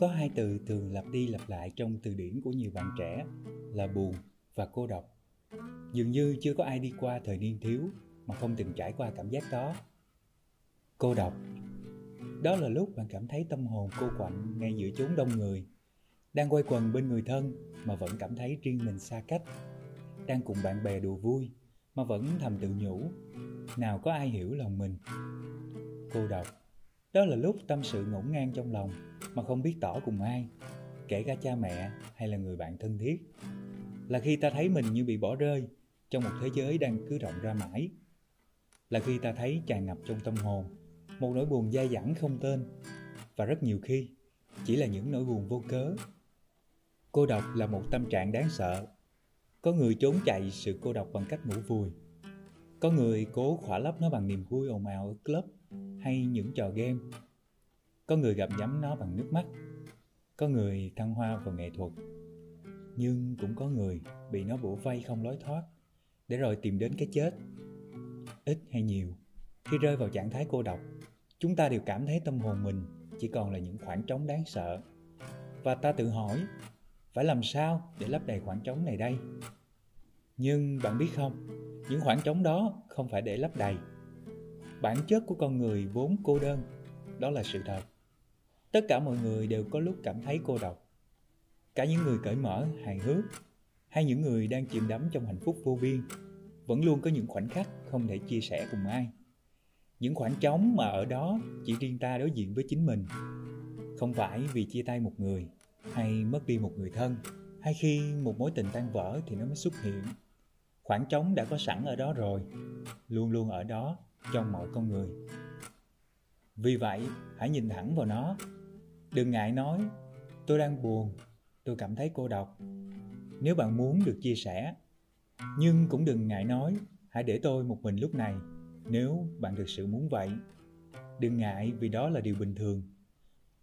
Có hai từ thường lặp đi lặp lại trong từ điển của nhiều bạn trẻ, là buồn và cô độc. Dường như chưa có ai đi qua thời niên thiếu mà không từng trải qua cảm giác đó. Cô độc Đó là lúc bạn cảm thấy tâm hồn cô quạnh ngay giữa chốn đông người, Đang quay quần bên người thân mà vẫn cảm thấy riêng mình xa cách, Đang cùng bạn bè đùa vui mà vẫn thầm tự nhủ, Nào có ai hiểu lòng mình Cô độc đó là lúc tâm sự ngổn ngang trong lòng mà không biết tỏ cùng ai, kể cả cha mẹ hay là người bạn thân thiết. Là khi ta thấy mình như bị bỏ rơi trong một thế giới đang cứ rộng ra mãi. Là khi ta thấy tràn ngập trong tâm hồn một nỗi buồn dai dẳng không tên và rất nhiều khi chỉ là những nỗi buồn vô cớ. Cô độc là một tâm trạng đáng sợ. Có người trốn chạy sự cô độc bằng cách ngủ vùi. Có người cố khỏa lấp nó bằng niềm vui ồn ào ở club hay những trò game. Có người gặp nhắm nó bằng nước mắt, có người thăng hoa vào nghệ thuật. Nhưng cũng có người bị nó bủa vây không lối thoát, để rồi tìm đến cái chết. Ít hay nhiều, khi rơi vào trạng thái cô độc, chúng ta đều cảm thấy tâm hồn mình chỉ còn là những khoảng trống đáng sợ. Và ta tự hỏi, phải làm sao để lấp đầy khoảng trống này đây? Nhưng bạn biết không, những khoảng trống đó không phải để lấp đầy. Bản chất của con người vốn cô đơn, đó là sự thật. Tất cả mọi người đều có lúc cảm thấy cô độc. Cả những người cởi mở, hài hước, hay những người đang chìm đắm trong hạnh phúc vô biên, vẫn luôn có những khoảnh khắc không thể chia sẻ cùng ai. Những khoảng trống mà ở đó chỉ riêng ta đối diện với chính mình. Không phải vì chia tay một người, hay mất đi một người thân, hay khi một mối tình tan vỡ thì nó mới xuất hiện khoảng trống đã có sẵn ở đó rồi, luôn luôn ở đó trong mọi con người. Vì vậy, hãy nhìn thẳng vào nó. Đừng ngại nói, tôi đang buồn, tôi cảm thấy cô độc. Nếu bạn muốn được chia sẻ, nhưng cũng đừng ngại nói, hãy để tôi một mình lúc này, nếu bạn thực sự muốn vậy. Đừng ngại vì đó là điều bình thường.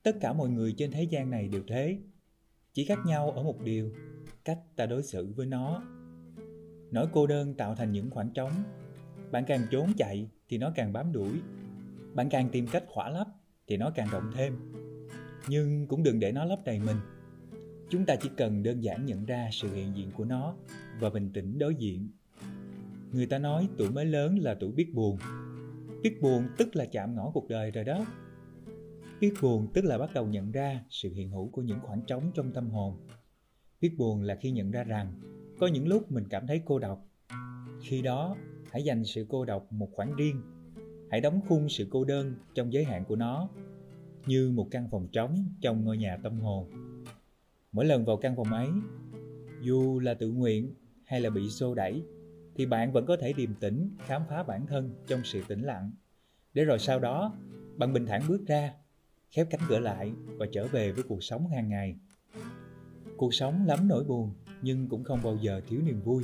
Tất cả mọi người trên thế gian này đều thế. Chỉ khác nhau ở một điều, cách ta đối xử với nó nỗi cô đơn tạo thành những khoảng trống. Bạn càng trốn chạy thì nó càng bám đuổi. Bạn càng tìm cách khỏa lấp thì nó càng rộng thêm. Nhưng cũng đừng để nó lấp đầy mình. Chúng ta chỉ cần đơn giản nhận ra sự hiện diện của nó và bình tĩnh đối diện. Người ta nói tuổi mới lớn là tuổi biết buồn. Biết buồn tức là chạm ngõ cuộc đời rồi đó. Biết buồn tức là bắt đầu nhận ra sự hiện hữu của những khoảng trống trong tâm hồn. Biết buồn là khi nhận ra rằng có những lúc mình cảm thấy cô độc. Khi đó, hãy dành sự cô độc một khoảng riêng. Hãy đóng khung sự cô đơn trong giới hạn của nó, như một căn phòng trống trong ngôi nhà tâm hồn. Mỗi lần vào căn phòng ấy, dù là tự nguyện hay là bị xô đẩy, thì bạn vẫn có thể điềm tĩnh khám phá bản thân trong sự tĩnh lặng. Để rồi sau đó, bạn bình thản bước ra, khép cánh cửa lại và trở về với cuộc sống hàng ngày. Cuộc sống lắm nỗi buồn nhưng cũng không bao giờ thiếu niềm vui.